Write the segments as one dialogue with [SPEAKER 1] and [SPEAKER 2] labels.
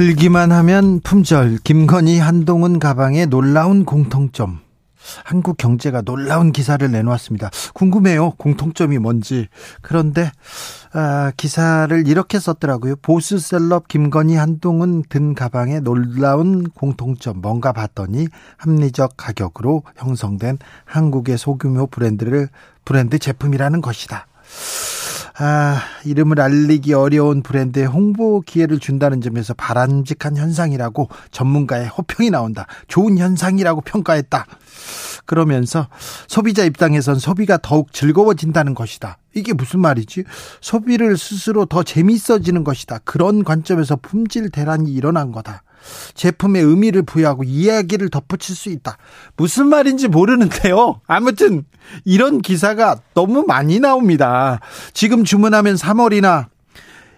[SPEAKER 1] 들기만 하면 품절 김건희 한동훈 가방의 놀라운 공통점 한국 경제가 놀라운 기사를 내놓았습니다. 궁금해요. 공통점이 뭔지. 그런데 아, 기사를 이렇게 썼더라고요. 보수 셀럽 김건희 한동훈 든 가방에 놀라운 공통점 뭔가 봤더니 합리적 가격으로 형성된 한국의 소규모 브랜드를 브랜드 제품이라는 것이다. 아, 이름을 알리기 어려운 브랜드에 홍보 기회를 준다는 점에서 바람직한 현상이라고 전문가의 호평이 나온다. 좋은 현상이라고 평가했다. 그러면서 소비자 입장에선 소비가 더욱 즐거워진다는 것이다. 이게 무슨 말이지? 소비를 스스로 더 재미있어지는 것이다. 그런 관점에서 품질 대란이 일어난 거다. 제품의 의미를 부여하고 이야기를 덧붙일 수 있다. 무슨 말인지 모르는데요. 아무튼 이런 기사가 너무 많이 나옵니다. 지금 주문하면 3월이나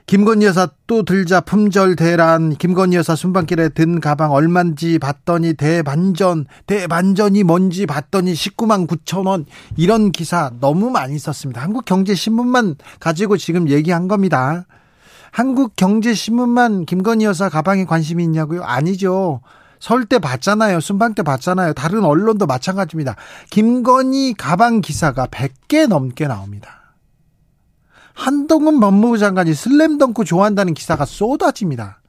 [SPEAKER 1] 김건희 여사 또 들자 품절 대란 김건희 여사 순방길에 든 가방 얼만지 봤더니 대반전 대반전이 뭔지 봤더니 19만 9천 원 이런 기사 너무 많이 썼습니다. 한국경제신문만 가지고 지금 얘기한 겁니다. 한국경제신문만 김건희 여사 가방에 관심이 있냐고요? 아니죠. 설 때 봤잖아요. 순방 때 봤잖아요. 다른 언론도 마찬가지입니다. 김건희 가방 기사가 100개 넘게 나옵니다. 한동훈 법무부 장관이 슬램덩크 좋아한다는 기사가 쏟아집니다.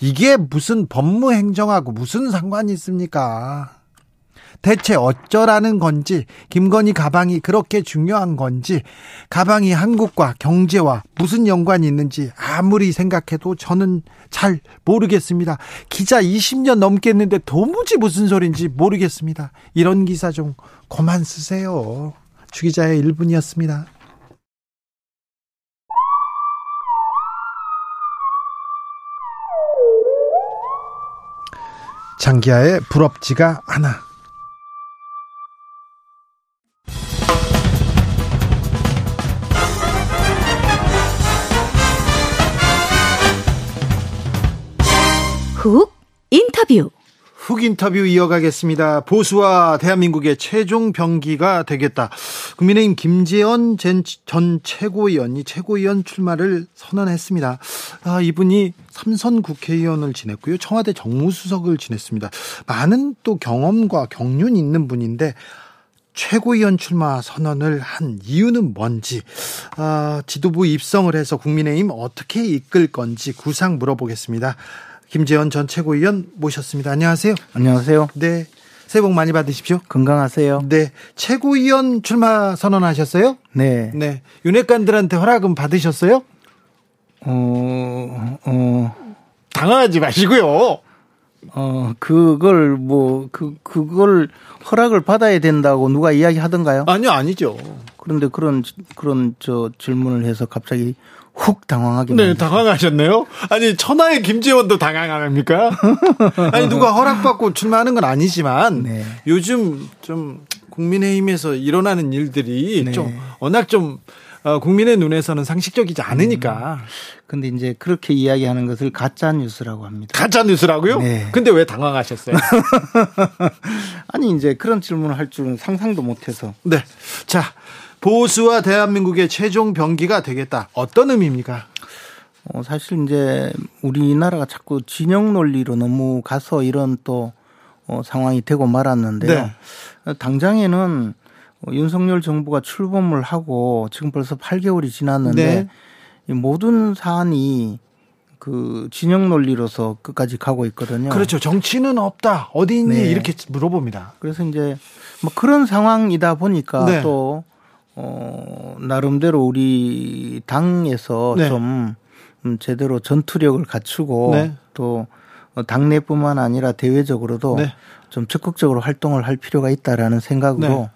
[SPEAKER 1] 이게 무슨 법무행정하고 무슨 상관이 있습니까? 대체 어쩌라는 건지 김건희 가방이 그렇게 중요한 건지 가방이 한국과 경제와 무슨 연관이 있는지 아무리 생각해도 저는 잘 모르겠습니다. 기자 20년 넘겠는데 도무지 무슨 소린지 모르겠습니다. 이런 기사 좀 그만 쓰세요. 주기자의 1분이었습니다. 장기하의 부럽지가 않아.
[SPEAKER 2] 훅 인터뷰
[SPEAKER 1] 훅 인터뷰 이어가겠습니다. 보수와 대한민국의 최종 병기가 되겠다. 국민의힘 김재원 전 최고위원이 최고위원 출마를 선언했습니다. 아, 이분이 삼선 국회의원을 지냈고요. 청와대 정무수석을 지냈습니다. 많은 또 경험과 경륜이 있는 분인데 최고위원 출마 선언을 한 이유는 뭔지, 아, 지도부 입성을 해서 국민의힘 어떻게 이끌 건지 구상 물어보겠습니다. 김재원 전 최고위원 모셨습니다. 안녕하세요.
[SPEAKER 3] 안녕하세요.
[SPEAKER 1] 네. 새해 복 많이 받으십시오.
[SPEAKER 3] 건강하세요.
[SPEAKER 1] 네. 최고위원 출마 선언하셨어요?
[SPEAKER 3] 네.
[SPEAKER 1] 네. 윤핵관들한테 허락은 받으셨어요?
[SPEAKER 3] 어, 어.
[SPEAKER 1] 당황하지 마시고요.
[SPEAKER 3] 어, 그걸 뭐, 그, 그걸 허락을 받아야 된다고 누가 이야기 하던가요?
[SPEAKER 1] 아니요, 아니죠.
[SPEAKER 3] 그런데 그런, 그런 저 질문을 해서 갑자기 훅 당황하게.
[SPEAKER 1] 네, 당황하셨네요. 아니 천하의 김재원도 당황합니까? 아니 누가 허락받고 출마하는 건 아니지만 네. 요즘 좀 국민의힘에서 일어나는 일들이 네. 좀 워낙 좀 어, 국민의 눈에서는 상식적이지 않으니까. 음.
[SPEAKER 3] 근데 이제 그렇게 이야기하는 것을 가짜 뉴스라고 합니다.
[SPEAKER 1] 가짜 뉴스라고요? 네. 근데 왜 당황하셨어요?
[SPEAKER 3] 아니 이제 그런 질문을 할 줄은 상상도 못해서.
[SPEAKER 1] 네. 자, 보수와 대한민국의 최종 병기가 되겠다. 어떤 의미입니까?
[SPEAKER 3] 어, 사실 이제 우리나라가 자꾸 진영 논리로 너무 가서 이런 또 어, 상황이 되고 말았는데요. 네. 당장에는 윤석열 정부가 출범을 하고 지금 벌써 8개월이 지났는데 네. 모든 사안이 그 진영 논리로서 끝까지 가고 있거든요.
[SPEAKER 1] 그렇죠. 정치는 없다. 어디 있니? 네. 이렇게 물어봅니다.
[SPEAKER 3] 그래서 이제 뭐 그런 상황이다 보니까 네. 또 어, 나름대로 우리 당에서 네. 좀 음, 제대로 전투력을 갖추고 네. 또 당내뿐만 아니라 대외적으로도 네. 좀 적극적으로 활동을 할 필요가 있다라는 생각으로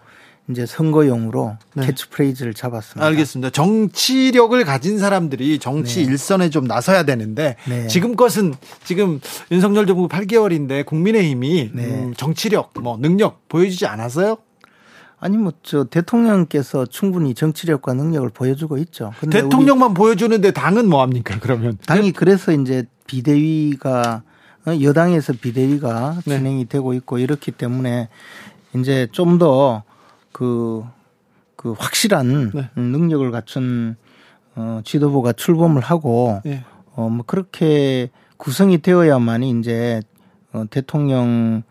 [SPEAKER 3] 이제 선거용으로 네. 캐치프레이즈를 잡았습니다.
[SPEAKER 1] 알겠습니다. 정치력을 가진 사람들이 정치 네. 일선에 좀 나서야 되는데 네. 지금 것은 지금 윤석열 정부 8개월인데 국민의힘이 네. 음, 정치력, 뭐 능력 보여주지 않았어요?
[SPEAKER 3] 아니 뭐 저 대통령께서 충분히 정치력과 능력을 보여주고 있죠.
[SPEAKER 1] 대통령만 보여주는데 당은 뭐 합니까? 그러면
[SPEAKER 3] 당이 그래서 이제 비대위가 어, 여당에서 비대위가 네. 진행이 되고 있고 이렇기 때문에 이제 좀더 그, 그 확실한 네. 능력을 갖춘 어, 지도부가 출범을 하고 네. 어, 뭐 그렇게 구성이 되어야만이 이제 어, 대통령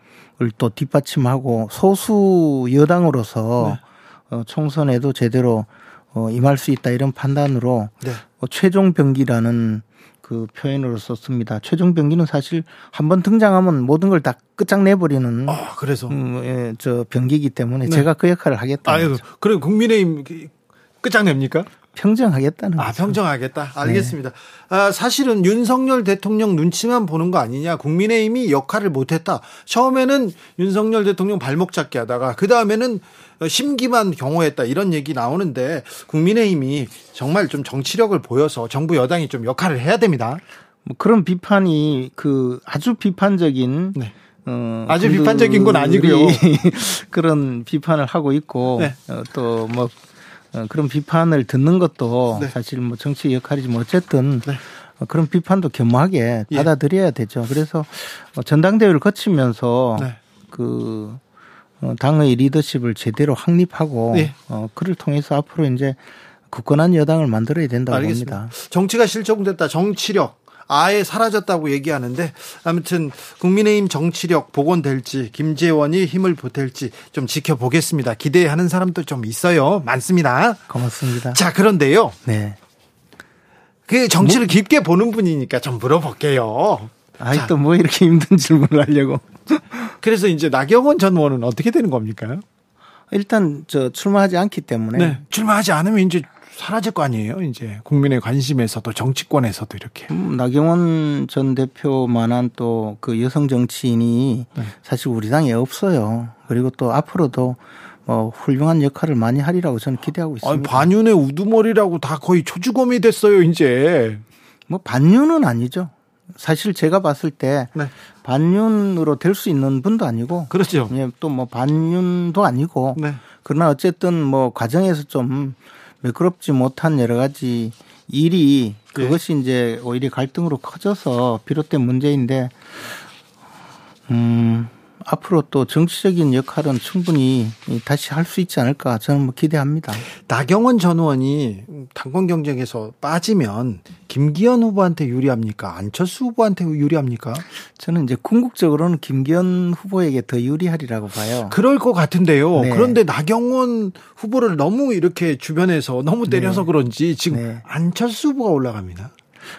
[SPEAKER 3] 또 뒷받침하고 소수 여당으로서 네. 어, 총선에도 제대로 어, 임할 수 있다 이런 판단으로 네. 어, 최종 병기라는 그 표현으로 썼습니다. 최종 병기는 사실 한번 등장하면 모든 걸 다 끝장내버리는.
[SPEAKER 1] 아, 그래서.
[SPEAKER 3] 음, 예, 저 병기이기 때문에 네. 제가 그 역할을 하겠다.
[SPEAKER 1] 아유, 그럼 국민의힘 끝장냅니까?
[SPEAKER 3] 평정하겠다는
[SPEAKER 1] 아, 거죠. 평정하겠다. 알겠습니다. 네. 아, 사실은 윤석열 대통령 눈치만 보는 거 아니냐. 국민의힘이 역할을 못했다. 처음에는 윤석열 대통령 발목 잡기 하다가 그 다음에는 심기만 경호했다 이런 얘기 나오는데 국민의힘이 정말 좀 정치력을 보여서 정부 여당이 좀 역할을 해야 됩니다.
[SPEAKER 3] 뭐 그런 비판이 그 아주 비판적인 네.
[SPEAKER 1] 어, 아주 비판적인 건 아니고요.
[SPEAKER 3] 그런 비판을 하고 있고 네. 어, 또뭐 어, 그런 비판을 듣는 것도 네. 사실 뭐 정치 역할이지만 어쨌든 네. 어, 그런 비판도 겸허하게 예. 받아들여야 되죠. 그래서 어, 전당대회를 거치면서 네. 그 당의 리더십을 제대로 확립하고 예. 어, 그를 통해서 앞으로 이제 굳건한 여당을 만들어야 된다고 알겠습니다. 봅니다.
[SPEAKER 1] 정치가 실종됐다. 정치력 아예 사라졌다고 얘기하는데 아무튼 국민의힘 정치력 복원될지 김재원이 힘을 보탤지 좀 지켜보겠습니다. 기대하는 사람도 좀 있어요. 많습니다.
[SPEAKER 3] 고맙습니다.
[SPEAKER 1] 자 그런데요. 네. 그 정치를 뭐? 깊게 보는 분이니까 좀 물어볼게요.
[SPEAKER 3] 아이 또 뭐 이렇게 힘든 질문을 하려고.
[SPEAKER 1] 그래서 이제 나경원 전 의원은 어떻게 되는 겁니까?
[SPEAKER 3] 일단 저 출마하지 않기 때문에 네.
[SPEAKER 1] 출마하지 않으면 이제 사라질 거 아니에요. 이제 국민의 관심에서도 정치권에서도 이렇게.
[SPEAKER 3] 음, 나경원 전 대표만한 또 그 여성 정치인이 네. 사실 우리 당에 없어요. 그리고 또 앞으로도 뭐 훌륭한 역할을 많이 하리라고 저는 기대하고 있습니다. 아니,
[SPEAKER 1] 반윤의 우두머리라고 다 거의 초주검이 됐어요, 이제.
[SPEAKER 3] 뭐 반윤은 아니죠. 사실 제가 봤을 때 네. 반윤으로 될 수 있는 분도 아니고
[SPEAKER 1] 그렇죠.
[SPEAKER 3] 예, 또 뭐 반윤도 아니고 네. 그러나 어쨌든 뭐 과정에서 좀 매끄럽지 못한 여러 가지 일이 네. 그것이 네. 이제 오히려 갈등으로 커져서 비롯된 문제인데 음 앞으로 또 정치적인 역할은 충분히 다시 할 수 있지 않을까 저는 뭐 기대합니다.
[SPEAKER 1] 나경원 전 의원이 당권 경쟁에서 빠지면 김기현 후보한테 유리합니까? 안철수 후보한테 유리합니까?
[SPEAKER 3] 저는 이제 궁극적으로는 김기현 후보에게 더 유리하리라고 봐요.
[SPEAKER 1] 그럴 것 같은데요. 네. 그런데 나경원 후보를 너무 이렇게 주변에서 너무 때려서 네. 그런지 지금 네. 안철수 후보가 올라갑니다.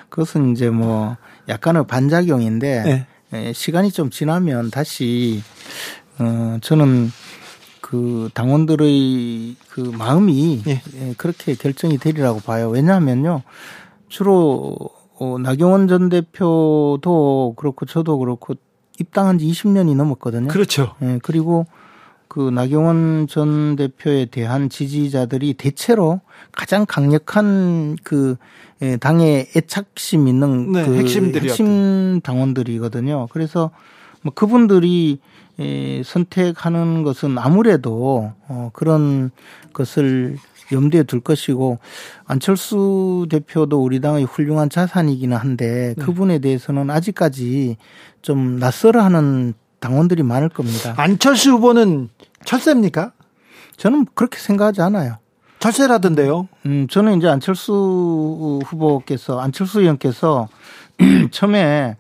[SPEAKER 3] 그것은 이제 뭐 약간의 반작용인데 네. 예, 시간이 좀 지나면 다시 어 저는 그 당원들의 그 마음이 예. 예. 그렇게 결정이 되리라고 봐요. 왜냐하면요. 주로 어 나경원 전 대표도 그렇고 저도 그렇고 입당한 지 20년이 넘었거든요.
[SPEAKER 1] 그렇죠.
[SPEAKER 3] 예. 그리고 그 나경원 전 대표에 대한 지지자들이 대체로 가장 강력한 그 예, 당의 애착심 있는 네, 그 핵심 당원들이거든요. 그래서 뭐 그분들이 예, 선택하는 것은 아무래도 어 그런 것을 염두에 둘 것이고 안철수 대표도 우리 당의 훌륭한 자산이기는 한데 네. 그분에 대해서는 아직까지 좀 낯설어하는 당원들이 많을 겁니다.
[SPEAKER 1] 안철수 후보는 철새입니까?
[SPEAKER 3] 저는 그렇게 생각하지 않아요.
[SPEAKER 1] 철새라던데요.
[SPEAKER 3] 음, 저는 이제 안철수 후보께서 안철수 의원께서 처음에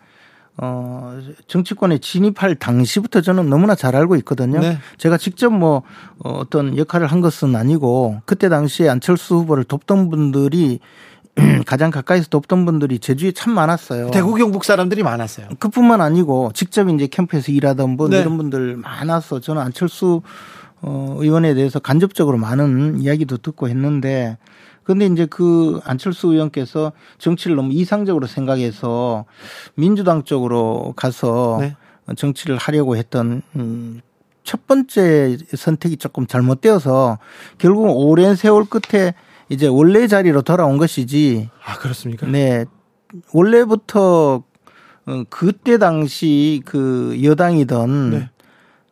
[SPEAKER 3] 어, 정치권에 진입할 당시부터 저는 너무나 잘 알고 있거든요. 네. 제가 직접 뭐 어, 어떤 역할을 한 것은 아니고 그때 당시에 안철수 후보를 돕던 분들이 가장 가까이서 돕던 분들이 제주에 참 많았어요.
[SPEAKER 1] 대구 경북 사람들이 많았어요.
[SPEAKER 3] 그뿐만 아니고 직접 이제 캠프에서 일하던 분 네. 이런 분들 많아서 저는 안철수 어, 의원에 대해서 간접적으로 많은 이야기도 듣고 했는데 근데 이제 그 안철수 의원께서 정치를 너무 이상적으로 생각해서 민주당 쪽으로 가서 네. 정치를 하려고 했던 음, 첫 번째 선택이 조금 잘못되어서 결국 오랜 세월 끝에 이제 원래 자리로 돌아온 것이지.
[SPEAKER 1] 아 그렇습니까?
[SPEAKER 3] 네, 원래부터 어, 그때 당시 그 여당이던 네.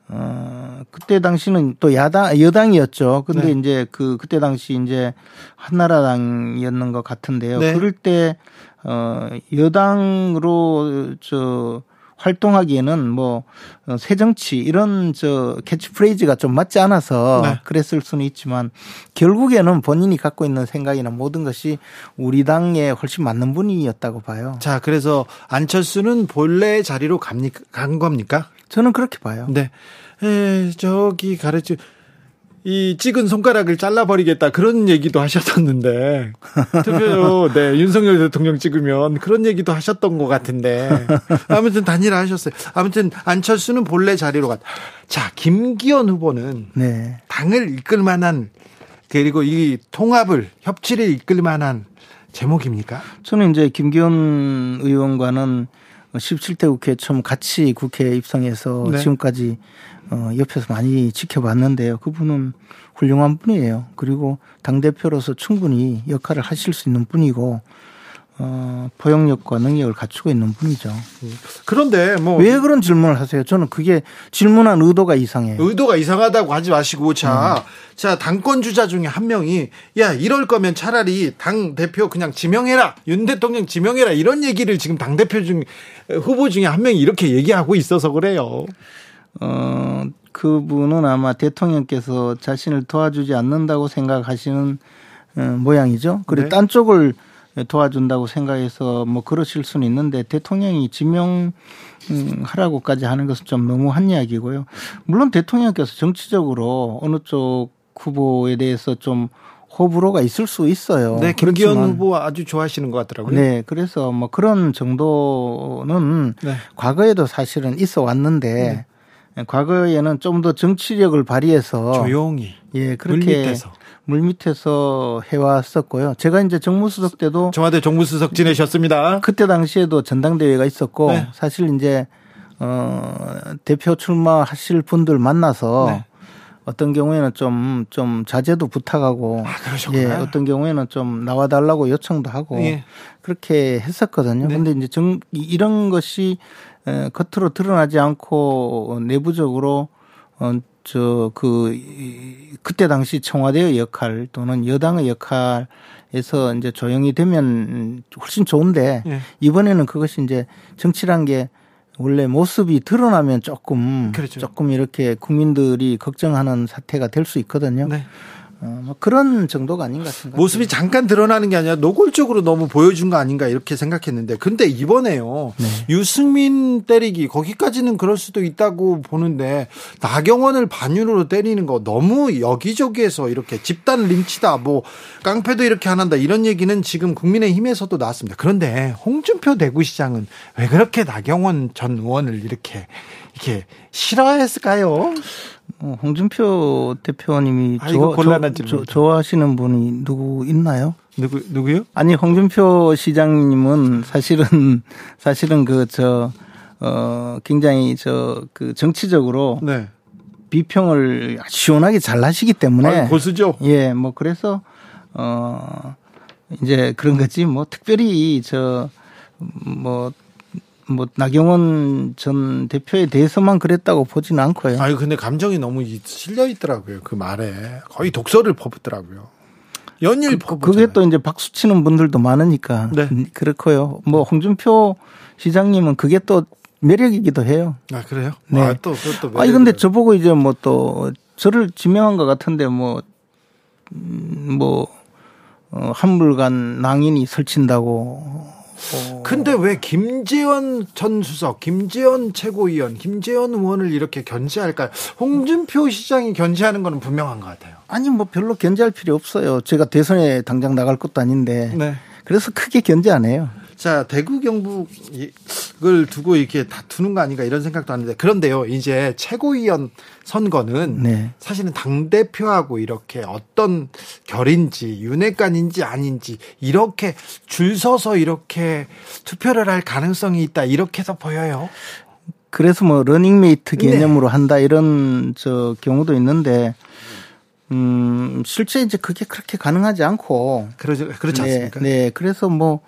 [SPEAKER 3] 어 그때 당시는 또 야당 여당이었죠. 근데 네. 이제 그 그때 당시 이제 한나라당이었는 것 같은데요. 네. 그럴 때 어 여당으로 저 활동하기에는 뭐 어, 새정치 이런 저 캐치프레이즈가 좀 맞지 않아서 네. 그랬을 수는 있지만 결국에는 본인이 갖고 있는 생각이나 모든 것이 우리 당에 훨씬 맞는 분이었다고 봐요.
[SPEAKER 1] 자, 그래서 안철수는 본래 자리로 갑니까? 간 겁니까?
[SPEAKER 3] 저는 그렇게 봐요.
[SPEAKER 1] 네. 에, 저기 가르쳐 이 찍은 손가락을 잘라버리겠다 그런 얘기도 하셨었는데 투표 네 윤석열 대통령 찍으면 그런 얘기도 하셨던 것 같은데 아무튼 단일화 하셨어요. 아무튼 안철수는 본래 자리로 갔. 자 김기현 후보는 네. 당을 이끌 만한 그리고 이 통합을 협치를 이끌 만한 제목입니까?
[SPEAKER 3] 저는 이제 김기현 의원과는 17대 국회 처음 같이 국회에 입성해서 네. 지금까지 어, 옆에서 많이 지켜봤는데요. 그분은 훌륭한 분이에요. 그리고 당대표로서 충분히 역할을 하실 수 있는 분이고, 어, 포용력과 능력을 갖추고 있는 분이죠.
[SPEAKER 1] 그런데 뭐.
[SPEAKER 3] 왜 그런 질문을 하세요? 저는 그게 질문한 의도가 이상해요.
[SPEAKER 1] 의도가 이상하다고 하지 마시고, 자, 음. 자, 당권주자 중에 한 명이, 야, 이럴 거면 차라리 당대표 그냥 지명해라. 윤 대통령 지명해라. 이런 얘기를 지금 당대표 중, 후보 중에 한 명이 이렇게 얘기하고 있어서 그래요.
[SPEAKER 3] 어, 그분은 아마 대통령께서 자신을 도와주지 않는다고 생각하시는 어, 모양이죠. 그리고 네. 딴 쪽을 도와준다고 생각해서 뭐 그러실 수는 있는데 대통령이 지명하라고까지 하는 것은 좀 너무한 이야기고요. 물론 대통령께서 정치적으로 어느 쪽 후보에 대해서 좀 호불호가 있을 수 있어요.
[SPEAKER 1] 네, 김기현 후보 아주 좋아하시는 것 같더라고요.
[SPEAKER 3] 네, 그래서 뭐 그런 정도는 네. 과거에도 사실은 있어 왔는데 네. 과거에는 좀 더 정치력을 발휘해서
[SPEAKER 1] 조용히
[SPEAKER 3] 예 그렇게 물밑에서. 물밑에서 해왔었고요. 제가 이제 정무수석 때도
[SPEAKER 1] 청와대 정무수석 지내셨습니다.
[SPEAKER 3] 그때 당시에도 전당대회가 있었고 네. 사실 이제 어 대표 출마하실 분들 만나서 네. 어떤 경우에는 좀, 좀 자제도 부탁하고. 아, 예, 어떤 경우에는 좀 나와달라고 요청도 하고. 예. 그렇게 했었거든요. 네. 근데 이제 정, 이런 것이 겉으로 드러나지 않고 내부적으로 어, 저, 그, 그때 당시 청와대의 역할 또는 여당의 역할에서 이제 조용히 되면 훨씬 좋은데 예. 이번에는 그것이 이제 정치란 게 원래 모습이 드러나면 조금 그렇죠. 조금 이렇게 국민들이 걱정하는 사태가 될 수 있거든요. 네. 어, 뭐 그런 정도가 아닌가 생각.
[SPEAKER 1] 모습이 잠깐 드러나는 게 아니라 노골적으로 너무 보여준 거 아닌가 이렇게 생각했는데, 근데 이번에요 네. 유승민 때리기 거기까지는 그럴 수도 있다고 보는데 나경원을 반윤으로 때리는 거 너무 여기저기에서 이렇게 집단 림치다, 뭐 깡패도 이렇게 안 한다 이런 얘기는 지금 국민의힘에서도 나왔습니다. 그런데 홍준표 대구시장은 왜 그렇게 나경원 전 의원을 이렇게 이렇게 싫어했을까요?
[SPEAKER 3] 어, 홍준표 대표님이 아, 조, 조, 좋아하시는 분이 누구 있나요?
[SPEAKER 1] 누구 누구요?
[SPEAKER 3] 아니 홍준표 시장님은 사실은 사실은 그 저 어 굉장히 저 그 정치적으로 네. 비평을 시원하게 잘 하시기 때문에
[SPEAKER 1] 아, 고수죠.
[SPEAKER 3] 예, 뭐 그래서 어 이제 그런 거지 뭐 특별히 저뭐 뭐 나경원 전 대표에 대해서만 그랬다고 보지는 않고요.
[SPEAKER 1] 아니 근데 감정이 너무 실려 있더라고요. 그 말에 거의 독서를 퍼붓더라고요. 연일 그,
[SPEAKER 3] 그게 또 이제 박수 치는 분들도 많으니까 네. 그렇고요. 뭐 홍준표 시장님은 그게 또 매력이기도 해요.
[SPEAKER 1] 아 그래요?
[SPEAKER 3] 네. 아, 또 그것도 아니 근데 저보고 이제 뭐 또 저를 지명한 것 같은데 뭐뭐 음, 뭐, 어, 한물간 낭인이 설친다고
[SPEAKER 1] 어. 근데 왜 김재원 전 수석, 김재원 최고위원, 김재원 의원을 이렇게 견제할까요? 홍준표 시장이 견제하는 거는 분명한 것 같아요.
[SPEAKER 3] 아니 뭐 별로 견제할 필요 없어요. 제가 대선에 당장 나갈 것도 아닌데. 네. 그래서 크게 견제 안 해요.
[SPEAKER 1] 자, 대구 경북을 두고 이렇게 다투는 거 아닌가 이런 생각도 하는데 그런데요. 이제 최고위원 선거는 네. 사실은 당 대표하고 이렇게 어떤 결인지 윤핵관인지 아닌지 이렇게 줄 서서 이렇게 투표를 할 가능성이 있다 이렇게 해서 보여요.
[SPEAKER 3] 그래서 뭐 러닝메이트 네. 개념으로 네. 한다 이런 저 경우도 있는데 음 실제 이제 그게 그렇게 가능하지 않고
[SPEAKER 1] 그러지 그렇지
[SPEAKER 3] 네,
[SPEAKER 1] 않습니까?
[SPEAKER 3] 네. 그래서 뭐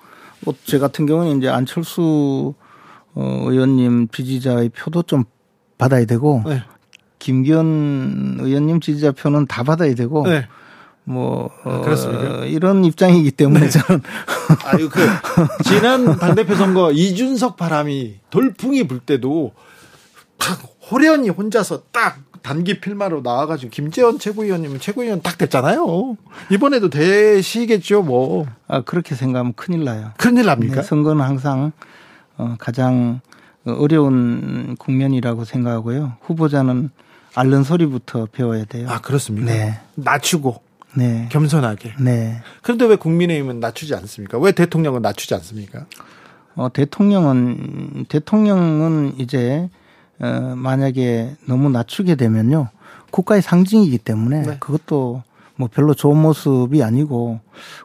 [SPEAKER 3] 제 같은 경우는 이제 안철수 어, 의원님 지지자의 표도 좀 받아야 되고 네. 김기현 의원님 지지자 표는 다 받아야 되고 네. 뭐 어, 그렇습니까? 이런 입장이기 때문에 네. 저는
[SPEAKER 1] 아유 그 지난 당대표 선거 이준석 바람이 돌풍이 불 때도 딱 호련히 혼자서 딱 단기 필마로 나와가지고 김재원 최고위원님은 최고위원 딱 됐잖아요. 이번에도 되시겠죠, 뭐.
[SPEAKER 3] 아 그렇게 생각하면 큰일 나요.
[SPEAKER 1] 큰일 납니까? 네,
[SPEAKER 3] 선거는 항상 어, 가장 어려운 국면이라고 생각하고요. 후보자는 앓는 소리부터 배워야 돼요.
[SPEAKER 1] 아 그렇습니까? 네. 낮추고 네. 겸손하게.
[SPEAKER 3] 네.
[SPEAKER 1] 그런데 왜 국민의힘은 낮추지 않습니까? 왜 대통령은 낮추지 않습니까?
[SPEAKER 3] 어, 대통령은 대통령은 이제 어, 만약에 너무 낮추게 되면요 국가의 상징이기 때문에 네. 그것도 뭐 별로 좋은 모습이 아니고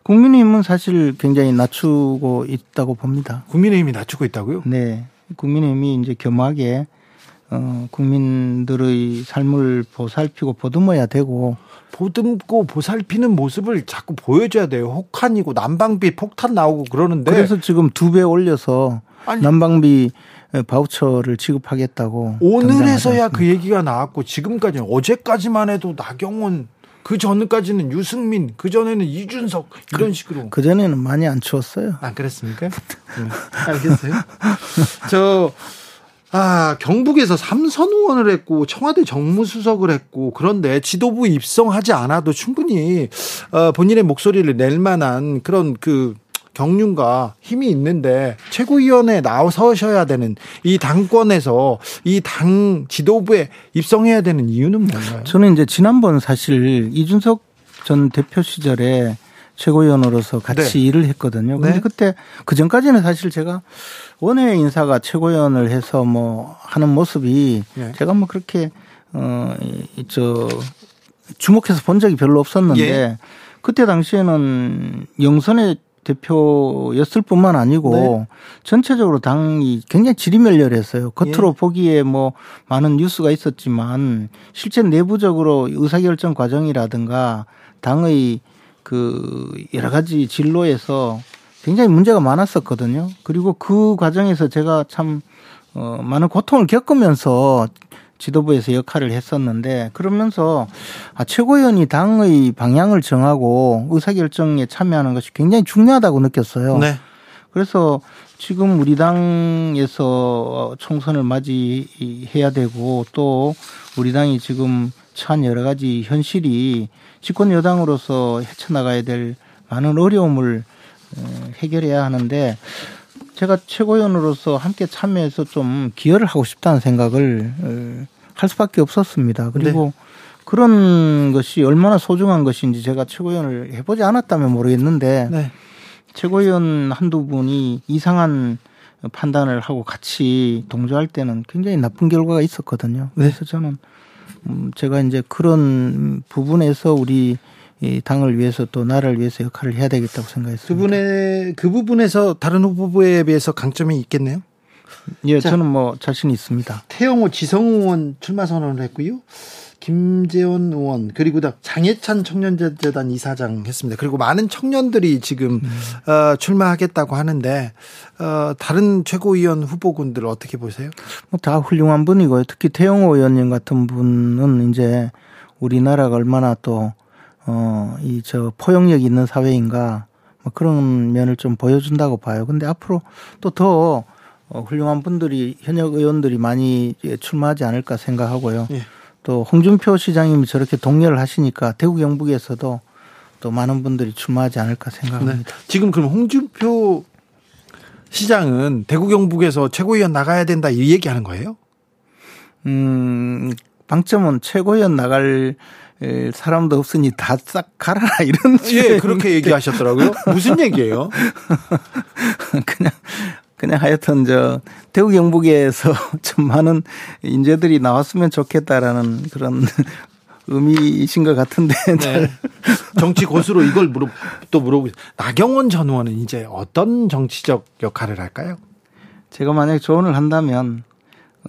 [SPEAKER 3] 국민의힘은 사실 굉장히 낮추고 있다고 봅니다.
[SPEAKER 1] 국민의힘이 낮추고 있다고요?
[SPEAKER 3] 네, 국민의힘이 이제 겸하게 어, 국민들의 삶을 보살피고 보듬어야 되고
[SPEAKER 1] 보듬고 보살피는 모습을 자꾸 보여줘야 돼요. 혹한이고 난방비 폭탄 나오고 그러는데
[SPEAKER 3] 그래서 지금 두 배 올려서 아니, 난방비 바우처를 지급하겠다고
[SPEAKER 1] 오늘에서야 그 얘기가 나왔고 지금까지 어제까지만 해도 나경원 그 전까지는 유승민 그 전에는 이준석 이런 그, 식으로
[SPEAKER 3] 그 전에는 많이 안 추웠어요.
[SPEAKER 1] 안 그랬습니까? 네. 알겠어요. 저 아, 경북에서 삼선 의원을 했고 청와대 정무수석을 했고 그런데 지도부 입성하지 않아도 충분히 어, 본인의 목소리를 낼 만한 그런 그 경륜과 힘이 있는데 최고위원회에 나서셔야 되는 이 당권에서 이 당 지도부에 입성해야 되는 이유는 뭔가요?
[SPEAKER 3] 저는 이제 지난번 사실 이준석 전 대표 시절에 최고위원으로서 같이 네. 일을 했거든요. 근데 네. 그때 그 전까지는 사실 제가 원외 인사가 최고위원을 해서 뭐 하는 모습이 네. 제가 뭐 그렇게 어저 주목해서 본 적이 별로 없었는데 예. 그때 당시에는 영선의 대표였을 뿐만 아니고 네. 전체적으로 당이 굉장히 지리멸렬했어요. 겉으로 예. 보기에 뭐 많은 뉴스가 있었지만 실제 내부적으로 의사결정 과정이라든가 당의 그 여러 가지 진로에서 굉장히 문제가 많았었거든요. 그리고 그 과정에서 제가 참 어, 많은 고통을 겪으면서 지도부에서 역할을 했었는데 그러면서 아, 최고위원이 당의 방향을 정하고 의사결정에 참여하는 것이 굉장히 중요하다고 느꼈어요. 네. 그래서 지금 우리 당에서 총선을 맞이해야 되고 또 우리 당이 지금 처한 여러 가지 현실이 집권 여당으로서 헤쳐나가야 될 많은 어려움을 어, 해결해야 하는데 제가 최고위원으로서 함께 참여해서 좀 기여를 하고 싶다는 생각을 어, 할 수밖에 없었습니다. 그리고 네. 그런 것이 얼마나 소중한 것인지 제가 최고위원을 해보지 않았다면 모르겠는데 네. 최고위원 한두 분이 이상한 판단을 하고 같이 동조할 때는 굉장히 나쁜 결과가 있었거든요. 네. 그래서 저는 음 제가 이제 그런 부분에서 우리 이 당을 위해서 또 나라를 위해서 역할을 해야 되겠다고 생각했습니다.
[SPEAKER 1] 그 분의 그 부분에서 다른 후보에 비해서 강점이 있겠네요.
[SPEAKER 3] 예, 자, 저는 뭐 자신 있습니다.
[SPEAKER 1] 태영호 지성 의원 출마 선언을 했고요. 김재원 의원 그리고 장해찬 청년재단 이사장 했습니다. 그리고 많은 청년들이 지금 음. 어, 출마하겠다고 하는데 어, 다른 최고위원 후보군들 어떻게 보세요?
[SPEAKER 3] 뭐 다 훌륭한 분이고요. 특히 태영호 의원님 같은 분은 이제 우리나라가 얼마나 또 어, 이 저 포용력 있는 사회인가 뭐 그런 면을 좀 보여준다고 봐요. 근데 앞으로 또더 어, 훌륭한 분들이 현역 의원들이 많이 출마하지 않을까 생각하고요. 예. 또 홍준표 시장님이 저렇게 동료를 하시니까 대구 경북에서도 또 많은 분들이 출마하지 않을까 생각합니다. 네.
[SPEAKER 1] 지금 그럼 홍준표 시장은 대구 경북에서 최고위원 나가야 된다 이 얘기하는 거예요?
[SPEAKER 3] 음, 방점은 최고위원 나갈 사람도 없으니 다 싹 가라 이런
[SPEAKER 1] 예 그렇게 얘기하셨더라고요. 무슨 얘기예요?
[SPEAKER 3] 그냥 그냥 하여튼 저 대구 경북에서 좀 많은 인재들이 나왔으면 좋겠다라는 그런 의미이신 것 같은데. 네.
[SPEAKER 1] 정치 고수로 이걸 물어 또 물어보고 나경원 전 의원은 이제 어떤 정치적 역할을 할까요?
[SPEAKER 3] 제가 만약 조언을 한다면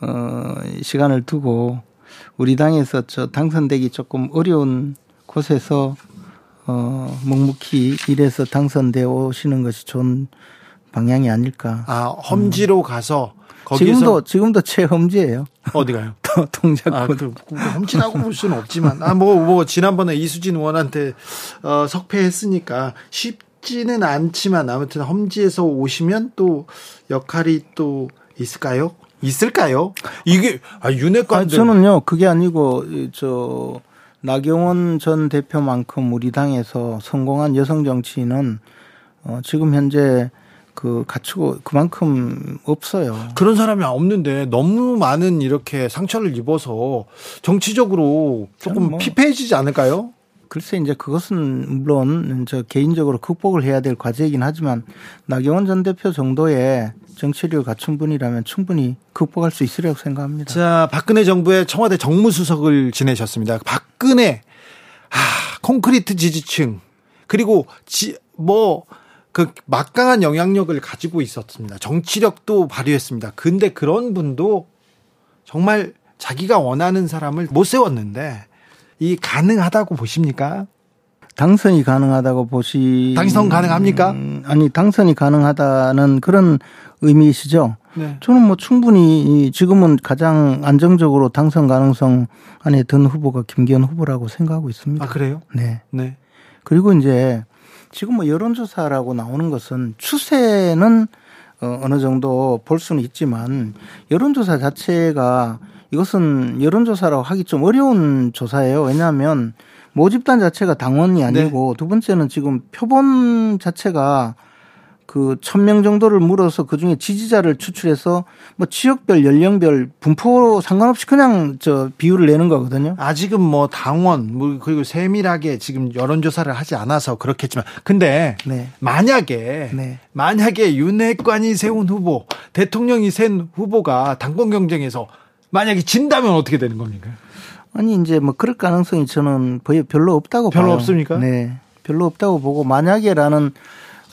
[SPEAKER 3] 어, 시간을 두고 우리 당에서 저 당선되기 조금 어려운 곳에서 어, 묵묵히 일해서 당선되어 오시는 것이 좋은 방향이 아닐까.
[SPEAKER 1] 아, 험지로 가서 거기서
[SPEAKER 3] 지금도 지금도 최험지예요.
[SPEAKER 1] 어디 가요?
[SPEAKER 3] 동작군.
[SPEAKER 1] 아, 그, 험지라고 볼 수는 없지만 아, 뭐, 뭐 지난번에 이수진 의원한테 어, 석패했으니까 쉽지는 않지만 아무튼 험지에서 오시면 또 역할이 또 있을까요? 있을까요? 이게 아, 윤핵관
[SPEAKER 3] 아, 저는요 그게 아니고 저 나경원 전 대표만큼 우리 당에서 성공한 여성 정치인은 어, 지금 현재 그 갖추고 그만큼 없어요.
[SPEAKER 1] 그런 사람이 없는데 너무 많은 이렇게 상처를 입어서 정치적으로 조금
[SPEAKER 3] 뭐
[SPEAKER 1] 피폐해지지 않을까요?
[SPEAKER 3] 글쎄 이제 그것은 물론 저 개인적으로 극복을 해야 될 과제이긴 하지만 나경원 전 대표 정도의 정치력을 갖춘 분이라면 충분히 극복할 수 있으리라고 생각합니다.
[SPEAKER 1] 자, 박근혜 정부의 청와대 정무수석을 지내셨습니다. 박근혜 아, 콘크리트 지지층 그리고 지, 뭐, 그 막강한 영향력을 가지고 있었습니다. 정치력도 발휘했습니다. 근데 그런 분도 정말 자기가 원하는 사람을 못 세웠는데 이 가능하다고 보십니까?
[SPEAKER 3] 당선이 가능하다고 보시
[SPEAKER 1] 당선 가능합니까?
[SPEAKER 3] 음, 아니 당선이 가능하다는 그런 의미이시죠.
[SPEAKER 1] 네.
[SPEAKER 3] 저는 뭐 충분히 지금은 가장 안정적으로 당선 가능성 안에 든 후보가 김기현 후보라고 생각하고 있습니다.
[SPEAKER 1] 아, 그래요?
[SPEAKER 3] 네.
[SPEAKER 1] 네.
[SPEAKER 3] 그리고 이제 지금 뭐 여론조사라고 나오는 것은 추세는 어, 어느 정도 볼 수는 있지만 여론조사 자체가 이것은 여론조사라고 하기 좀 어려운 조사예요. 왜냐하면 모집단 자체가 당원이 아니고 두 번째는 지금 표본 자체가 그 천 명 정도를 물어서 그 중에 지지자를 추출해서 뭐 지역별 연령별 분포 상관없이 그냥 저 비율을 내는 거거든요.
[SPEAKER 1] 아직은 뭐 당원 뭐 그리고 세밀하게 지금 여론 조사를 하지 않아서 그렇겠지만 근데
[SPEAKER 3] 네.
[SPEAKER 1] 만약에
[SPEAKER 3] 네.
[SPEAKER 1] 만약에 윤핵관이 세운 후보 대통령이 센 후보가 당권 경쟁에서 만약에 진다면 어떻게 되는 겁니까?
[SPEAKER 3] 아니 이제 뭐 그럴 가능성이 저는 별로 없다고
[SPEAKER 1] 별로
[SPEAKER 3] 봐요.
[SPEAKER 1] 없습니까?
[SPEAKER 3] 네, 별로 없다고 보고 만약에라는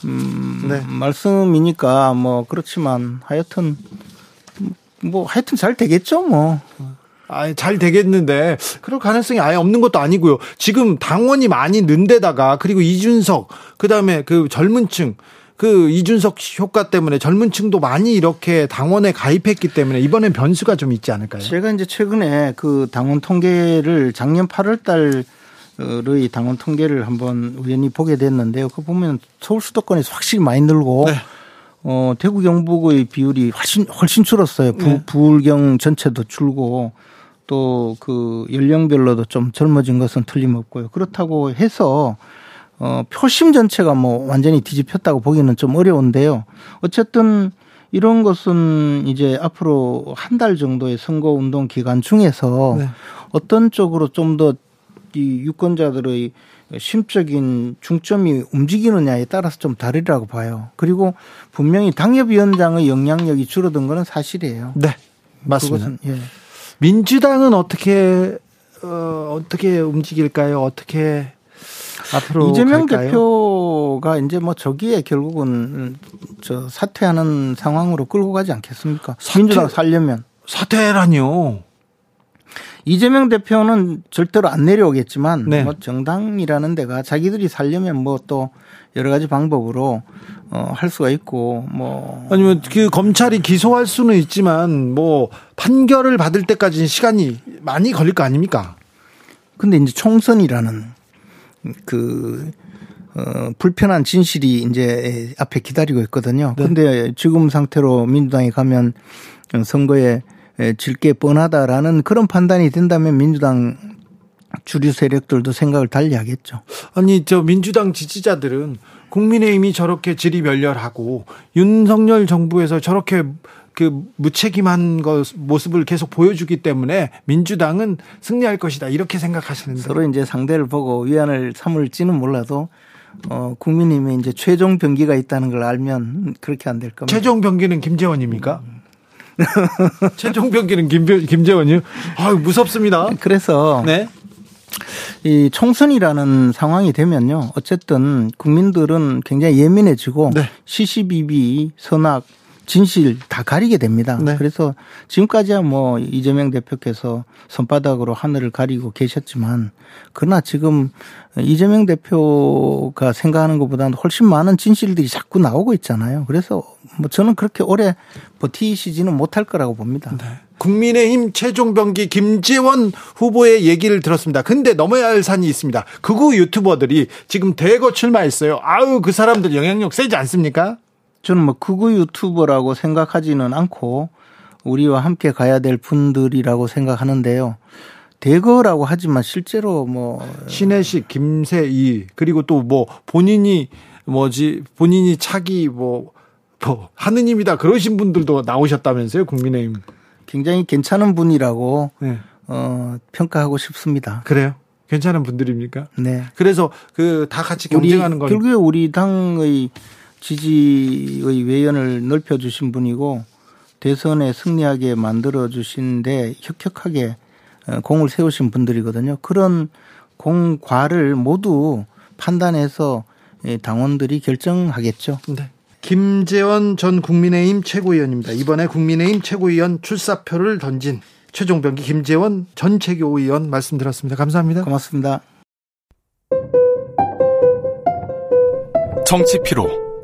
[SPEAKER 3] 음,
[SPEAKER 1] 네.
[SPEAKER 3] 말씀이니까 뭐 그렇지만 하여튼 뭐 하여튼 잘 되겠죠 뭐.
[SPEAKER 1] 아, 잘 되겠는데 그럴 가능성이 아예 없는 것도 아니고요. 지금 당원이 많이 는 데다가 그리고 이준석 그다음에 그 젊은층 그 이준석 효과 때문에 젊은 층도 많이 이렇게 당원에 가입했기 때문에 이번엔 변수가 좀 있지 않을까요?
[SPEAKER 3] 제가 이제 최근에 그 당원 통계를 작년 8월 달 의 당원 통계를 한번 우연히 보게 됐는데요. 그 보면 서울 수도권에서 확실히 많이 늘고
[SPEAKER 1] 네.
[SPEAKER 3] 어, 대구 경북의 비율이 훨씬 훨씬 줄었어요. 부,
[SPEAKER 1] 네.
[SPEAKER 3] 부울경 전체도 줄고 또 그 연령별로도 좀 젊어진 것은 틀림없고요. 그렇다고 해서 어, 표심 전체가 뭐 완전히 뒤집혔다고 보기는 좀 어려운데요. 어쨌든 이런 것은 이제 앞으로 한 달 정도의 선거 운동 기간 중에서
[SPEAKER 1] 네.
[SPEAKER 3] 어떤 쪽으로 좀 더 이 유권자들의 심적인 중점이 움직이느냐에 따라서 좀 다르리라고 봐요. 그리고 분명히 당협위원장의 영향력이 줄어든 거는 사실이에요.
[SPEAKER 1] 네. 맞습니다.
[SPEAKER 3] 그것은 예.
[SPEAKER 1] 민주당은 어떻게 어, 어떻게 움직일까요? 어떻게 앞으로
[SPEAKER 3] 이재명
[SPEAKER 1] 갈까요?
[SPEAKER 3] 대표가 이제 뭐 저기에 결국은 저 사퇴하는 상황으로 끌고 가지 않겠습니까?
[SPEAKER 1] 사퇴?
[SPEAKER 3] 민주당 살려면
[SPEAKER 1] 사퇴라니요.
[SPEAKER 3] 이재명 대표는 절대로 안 내려오겠지만
[SPEAKER 1] 네.
[SPEAKER 3] 뭐 정당이라는 데가 자기들이 살려면 뭐 또 여러 가지 방법으로 어, 할 수가 있고 뭐
[SPEAKER 1] 아니면 그 검찰이 기소할 수는 있지만 뭐 판결을 받을 때까지 시간이 많이 걸릴 거 아닙니까?
[SPEAKER 3] 근데 이제 총선이라는 그 어, 불편한 진실이 이제 앞에 기다리고 있거든요.
[SPEAKER 1] 네.
[SPEAKER 3] 근데 지금 상태로 민주당이 가면 선거에 질게 뻔하다라는 그런 판단이 된다면 민주당 주류 세력들도 생각을 달리 하겠죠.
[SPEAKER 1] 아니 저 민주당 지지자들은 국민의힘이 저렇게 질의멸렬하고 윤석열 정부에서 저렇게 그 무책임한 것 모습을 계속 보여주기 때문에 민주당은 승리할 것이다 이렇게 생각하시는데
[SPEAKER 3] 서로 이제 상대를 보고 위안을 삼을지는 몰라도 어, 국민님이 이제 최종 병기가 있다는 걸 알면 그렇게 안 될 겁니다.
[SPEAKER 1] 최종 병기는 김재원입니까? 최종 병기는 김, 김재원이요? 아 무섭습니다.
[SPEAKER 3] 그래서
[SPEAKER 1] 네.
[SPEAKER 3] 이 총선이라는 상황이 되면요. 어쨌든 국민들은 굉장히 예민해지고
[SPEAKER 1] 네.
[SPEAKER 3] 시시비비 선악 진실 다 가리게 됩니다. 네. 그래서 지금까지야 뭐 이재명 대표께서 손바닥으로 하늘을 가리고 계셨지만 그러나 지금 이재명 대표가 생각하는 것보다는 훨씬 많은 진실들이 자꾸 나오고 있잖아요. 그래서 뭐 저는 그렇게 오래 버티시지는 못할 거라고 봅니다. 네.
[SPEAKER 1] 국민의힘 최종 병기 김재원 후보의 얘기를 들었습니다. 근데 넘어야 할 산이 있습니다. 극우 유튜버들이 지금 대거 출마했어요. 아유, 그 사람들 영향력 세지 않습니까?
[SPEAKER 3] 저는 뭐 극우 유튜버라고 생각하지는 않고 우리와 함께 가야 될 분들이라고 생각하는데요. 대거라고 하지만 실제로 뭐
[SPEAKER 1] 신혜식, 김세희 그리고 또 뭐 본인이 뭐지 본인이 차기 뭐, 뭐 하느님이다 그러신 분들도 나오셨다면서요 국민의힘
[SPEAKER 3] 굉장히 괜찮은 분이라고 네. 어, 평가하고 싶습니다.
[SPEAKER 1] 그래요? 괜찮은 분들입니까?
[SPEAKER 3] 네.
[SPEAKER 1] 그래서 그 다 같이 경쟁하는 거
[SPEAKER 3] 결국에 우리 당의 지지의 외연을 넓혀 주신 분이고 대선에 승리하게 만들어 주신데 혁혁하게 어, 공을 세우신 분들이거든요. 그런 공과를 모두 판단해서 당원들이 결정하겠죠.
[SPEAKER 1] 네. 김재원 전 국민의힘 최고위원입니다. 이번에 국민의힘 최고위원 출사표를 던진 최종병기 김재원 전 최고위원 말씀 드렸습니다. 감사합니다.
[SPEAKER 3] 고맙습니다.
[SPEAKER 4] 정치 피로,